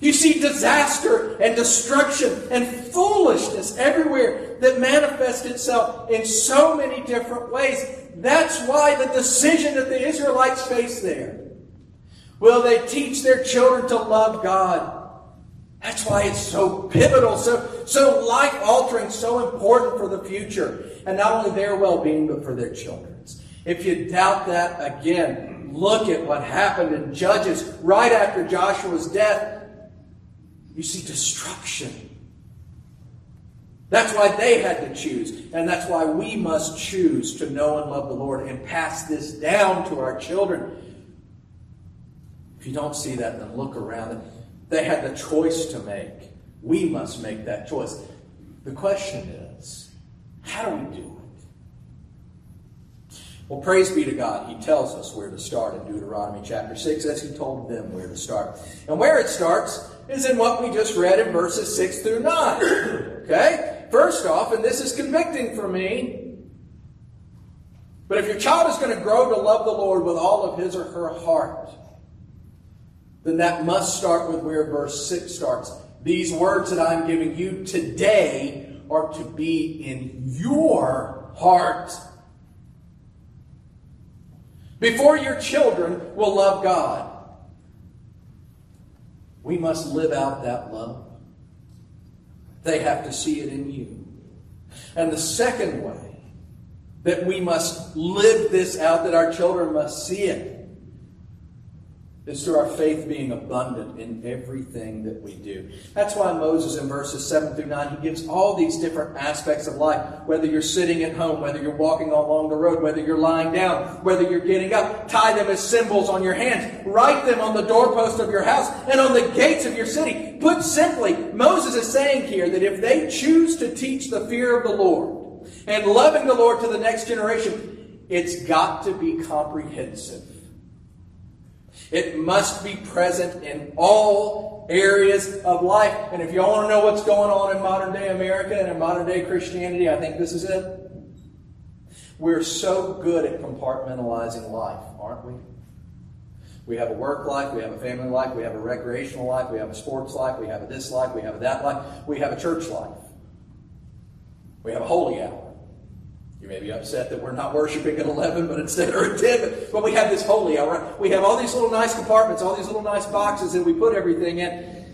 You see disaster and destruction and foolishness everywhere that manifests itself in so many different ways. That's why the decision that the Israelites face there. Will they teach their children to love God? That's why it's so pivotal, so, so life altering, so important for the future. And not only their well being, but for their children's. If you doubt that, again, look at what happened in Judges right after Joshua's death you see destruction. That's why they had to choose. And that's why we must choose to know and love the Lord and pass this down to our children. If you don't see that, then look around. They had the choice to make. We must make that choice. The question is, how do we do it? Well, praise be to God. He tells us where to start in Deuteronomy chapter 6 as he told them where to start. And where it starts is in what we just read in verses 6 through 9. Okay? First off, and this is convicting for me, but if your child is going to grow to love the Lord with all of his or her heart, then that must start with where verse 6 starts. These words that I'm giving you today are to be in your heart. Before your children will love God, we must live out that love. They have to see it in you. And the second way that we must live this out, that our children must see it, is through our faith being abundant in everything that we do. That's why Moses in verses 7 through 9, he gives all these different aspects of life. Whether you're sitting at home, whether you're walking along the road, whether you're lying down, whether you're getting up, tie them as symbols on your hands. Write them on the doorpost of your house and on the gates of your city. Put simply, Moses is saying here that if they choose to teach the fear of the Lord and loving the Lord to the next generation, it's got to be comprehensive. It must be present in all areas of life. And if y'all want to know what's going on in modern day America and in modern day Christianity, I think this is it. We're so good at compartmentalizing life, aren't we? We have a work life, we have a family life, we have a recreational life, we have a sports life, we have a this life, we have a that life, we have a church life. We have a holy hour. You may be upset that we're not worshiping at 11, but instead are at 10. But we have this holy hour. We have all these little nice compartments, all these little nice boxes that we put everything in.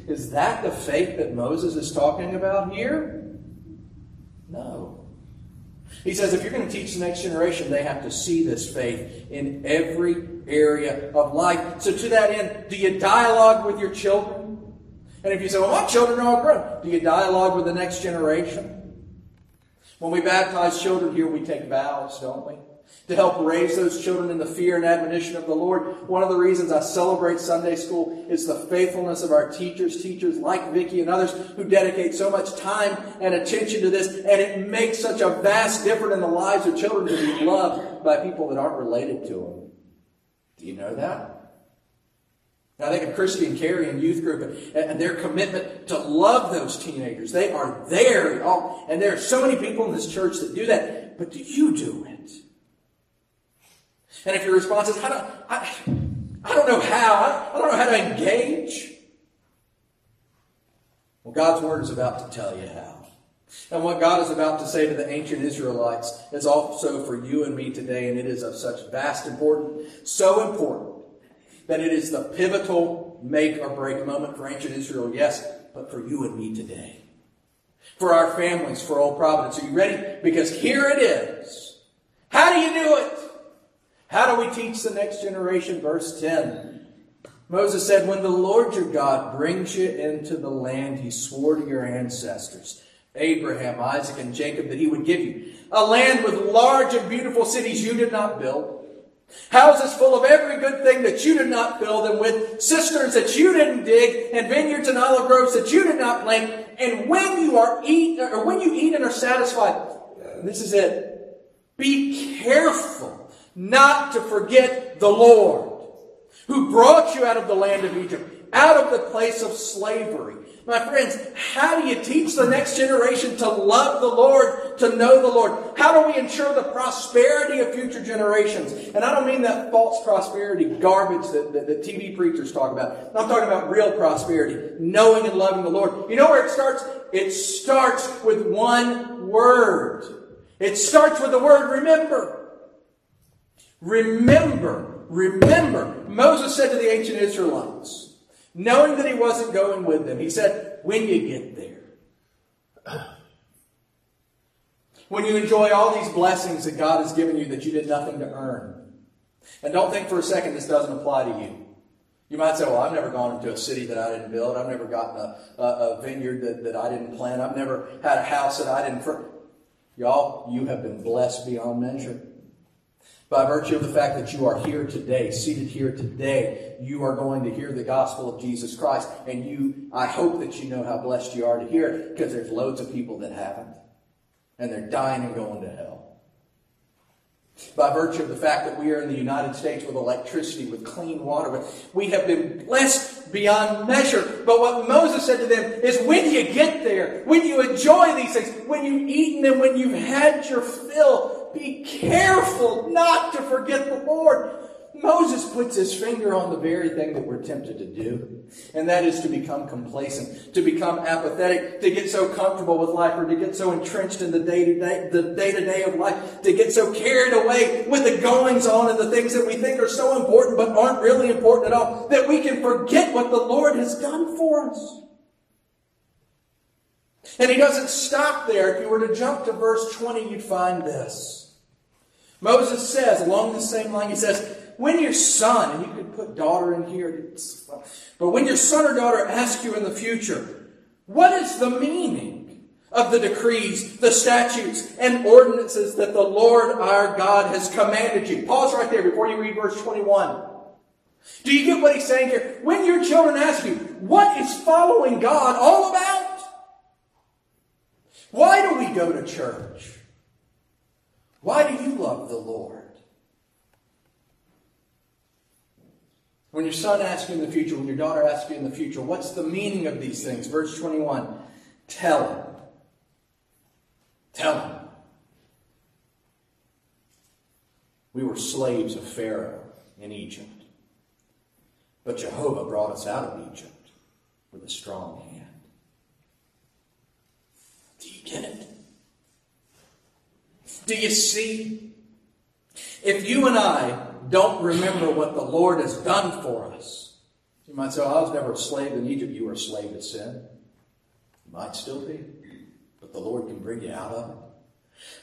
Is that the faith that Moses is talking about here? No. He says if you're going to teach the next generation, they have to see this faith in every area of life. So, to that end, do you dialogue with your children? And if you say, well, my children are all grown, do you dialogue with the next generation? When we baptize children here, we take vows, don't we? To help raise those children in the fear and admonition of the Lord. One of the reasons I celebrate Sunday school is the faithfulness of our teachers, teachers like Vicki and others who dedicate so much time and attention to this, and it makes such a vast difference in the lives of children to be loved by people that aren't related to them. Do you know that? I think of Christy and Carrie in youth group and, their commitment to love those teenagers. They are there. Y'all. And there are so many people in this church that do that. But do you do it? And if your response is, I don't, I, I don't know how, I don't know how to engage. Well, God's Word is about to tell you how. And what God is about to say to the ancient Israelites is also for you and me today, and it is of such vast importance, so important that it is the pivotal make or break moment for ancient Israel, yes, but for you and me today. For our families, for Old Providence. Are you ready? Because here it is. How do you do it? How do we teach the next generation? Verse 10. Moses said, When the Lord your God brings you into the land he swore to your ancestors, Abraham, Isaac, and Jacob, that he would give you, a land with large and beautiful cities you did not build, Houses full of every good thing that you did not fill them with, cisterns that you didn't dig, and vineyards and olive groves that you did not plant. And when you are eat, or when you eat and are satisfied, this is it. Be careful not to forget the Lord, who brought you out of the land of Egypt, out of the place of slavery. My friends, how do you teach the next generation to love the Lord, to know the Lord? How do we ensure the prosperity of future generations? And I don't mean that false prosperity garbage that, that, TV preachers talk about. I'm talking about real prosperity, knowing and loving the Lord. You know where it starts? It starts with one word. It starts with the word remember. Remember, remember. Moses said to the ancient Israelites, knowing that he wasn't going with them. He said, when you get there, when you enjoy all these blessings that God has given you that you did nothing to earn. And don't think for a second this doesn't apply to you. You might say, well, I've never gone into a city that I didn't build. I've never gotten a, a, a vineyard that, that I didn't plant. I've never had a house that I didn't. Fr-. Y'all, you have been blessed beyond measure. By virtue of the fact that you are here today, seated here today, you are going to hear the gospel of Jesus Christ. And you, I hope that you know how blessed you are to hear it because there's loads of people that haven't. And they're dying and going to hell. by virtue of the fact that we are in the United States with electricity, with clean water. We have been blessed beyond measure. But what Moses said to them is when you get there, when you enjoy these things, when you've eaten them, when you've had your fill, be careful not to forget the Lord. Moses puts his finger on the very thing that we're tempted to do, and that is to become complacent, to become apathetic, to get so comfortable with life, or to get so entrenched in the day to day, the day to day of life, to get so carried away with the goings on and the things that we think are so important but aren't really important at all, that we can forget what the Lord has done for us. And he doesn't stop there. If you were to jump to verse 20, you'd find this. Moses says, along the same line, he says, when your son, and you could put daughter in here, but when your son or daughter asks you in the future, what is the meaning of the decrees, the statutes, and ordinances that the Lord our God has commanded you? Pause right there before you read verse 21. Do you get what he's saying here? When your children ask you, what is following God all about? Why do we go to church? Why do you love the Lord? When your son asks you in the future, when your daughter asks you in the future, what's the meaning of these things? Verse 21 Tell him. Tell him. We were slaves of Pharaoh in Egypt. But Jehovah brought us out of Egypt with a strong hand. Do you get it? Do you see? If you and I don't remember what the Lord has done for us. You might say, I was never a slave in Egypt. You were a slave to sin. You might still be, but the Lord can bring you out of it.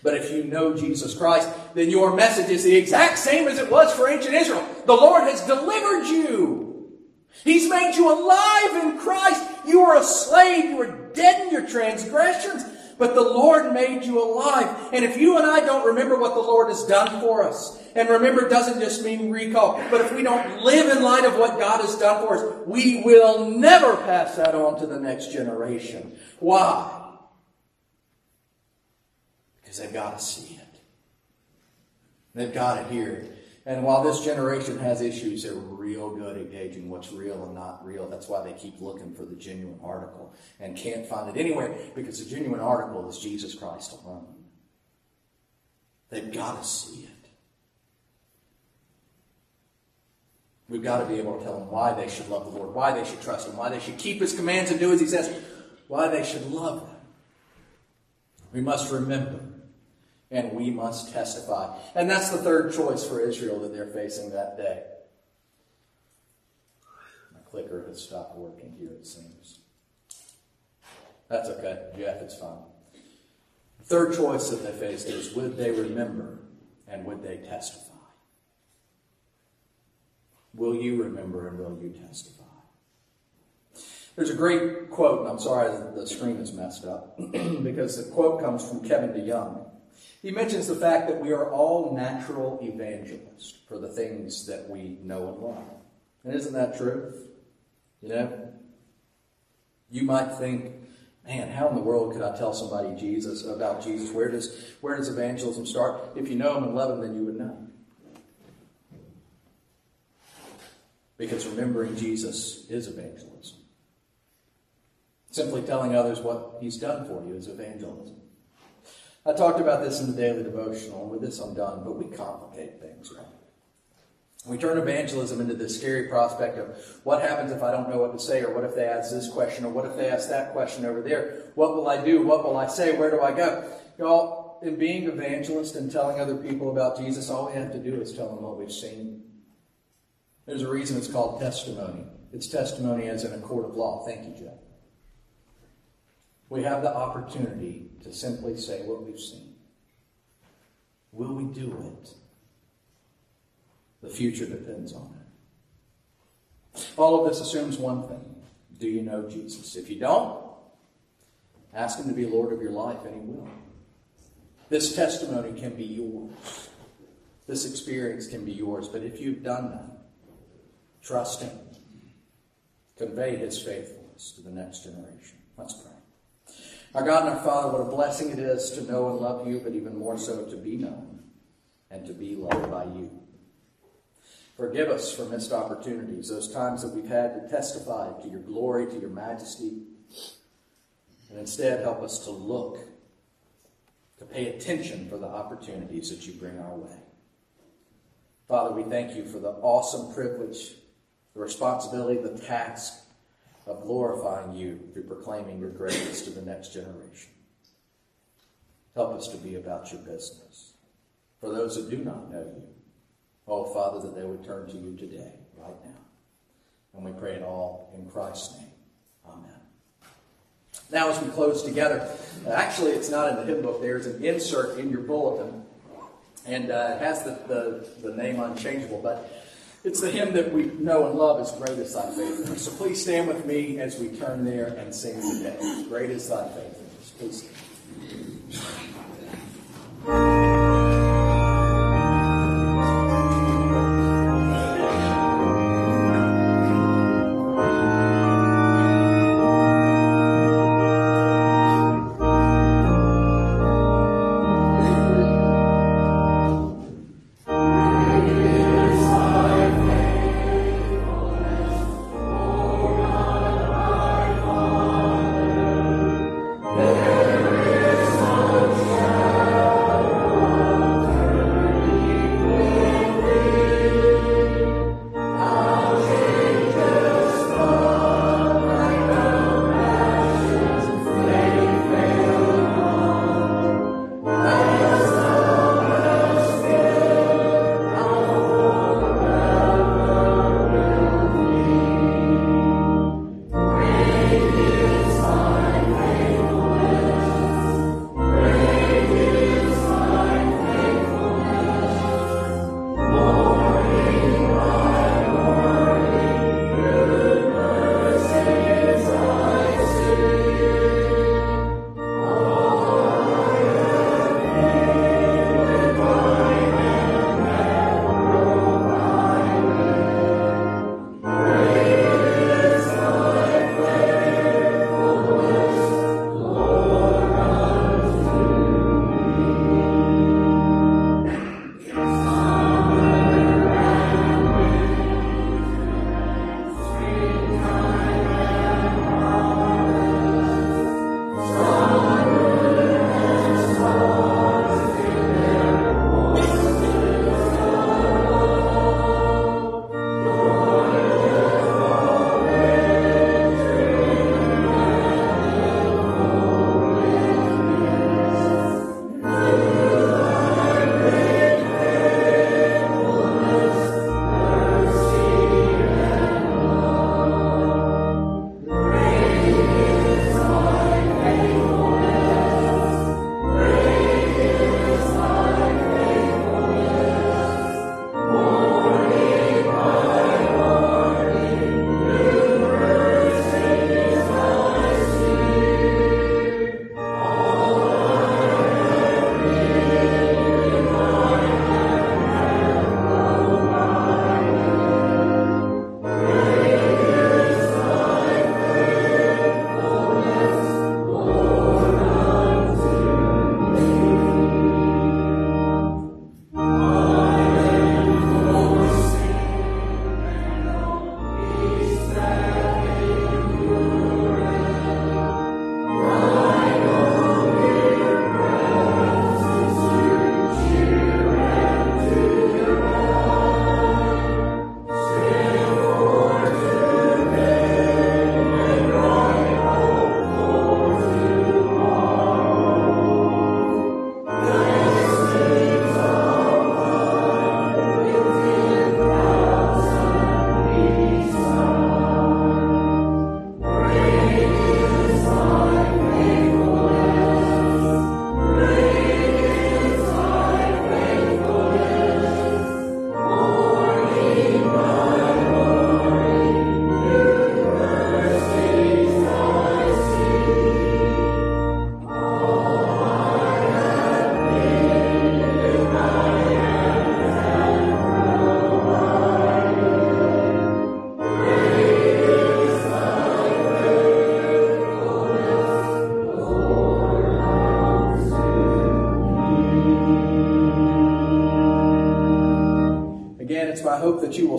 But if you know Jesus Christ, then your message is the exact same as it was for ancient Israel. The Lord has delivered you. He's made you alive in Christ. You were a slave. You were dead in your transgressions. But the Lord made you alive. And if you and I don't remember what the Lord has done for us, and remember doesn't just mean recall, but if we don't live in light of what God has done for us, we will never pass that on to the next generation. Why? Because they've got to see it. They've got to hear it. And while this generation has issues, they're real good at gauging what's real and not real. That's why they keep looking for the genuine article and can't find it anywhere because the genuine article is Jesus Christ alone. They've got to see it. We've got to be able to tell them why they should love the Lord, why they should trust Him, why they should keep His commands and do as He says, why they should love Him. We must remember and we must testify. And that's the third choice for Israel that they're facing that day. My clicker has stopped working here, it seems. That's okay, Jeff, it's fine. Third choice that they faced is would they remember and would they testify? Will you remember and will you testify? There's a great quote, and I'm sorry the screen is messed up, [clears throat] because the quote comes from Kevin DeYoung. He mentions the fact that we are all natural evangelists for the things that we know and love. And isn't that true? You know? You might think, man, how in the world could I tell somebody Jesus about Jesus? Where does where does evangelism start? If you know him and love him, then you would know. Because remembering Jesus is evangelism. Simply telling others what he's done for you is evangelism. I talked about this in the daily devotional, with this I'm done, but we complicate things, right? We turn evangelism into this scary prospect of what happens if I don't know what to say, or what if they ask this question, or what if they ask that question over there? What will I do? What will I say? Where do I go? Y'all, in being evangelist and telling other people about Jesus, all we have to do is tell them what we've seen. There's a reason it's called testimony. It's testimony as in a court of law. Thank you, Jeff we have the opportunity to simply say what we've seen. Will we do it? The future depends on it. All of this assumes one thing. Do you know Jesus? If you don't, ask Him to be Lord of your life, and He will. This testimony can be yours. This experience can be yours. But if you've done that, trust Him. Convey His faithfulness to the next generation. Let's pray. Our God and our Father, what a blessing it is to know and love you, but even more so to be known. and to be loved by you. Forgive us for missed opportunities, those times that we've had to testify to your glory, to your majesty, and instead help us to look, to pay attention for the opportunities that you bring our way. Father, we thank you for the awesome privilege, the responsibility, the task of glorifying you through proclaiming your greatness to the next generation. Help us to be about your business. For those that do not know you, oh, Father, that they would turn to you today, right now. And we pray it all in Christ's name. Amen. Now, as we close together, uh, actually, it's not in the hymn book. There's an insert in your bulletin, and uh, it has the, the, the name unchangeable, but it's the hymn that we know and love as Great is Thy Faithfulness. So please stand with me as we turn there and sing today. Great is Thy Faithfulness. Please stand.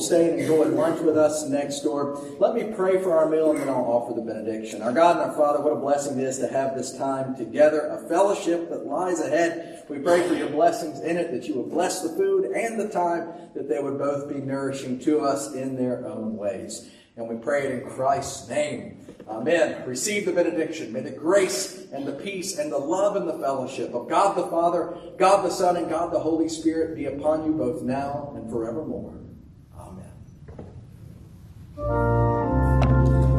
Stay and enjoy lunch with us next door. Let me pray for our meal and then I'll offer the benediction. Our God and our Father, what a blessing it is to have this time together, a fellowship that lies ahead. We pray for your blessings in it, that you will bless the food and the time, that they would both be nourishing to us in their own ways. And we pray it in Christ's name. Amen. Receive the benediction. May the grace and the peace and the love and the fellowship of God the Father, God the Son, and God the Holy Spirit be upon you both now and forevermore oh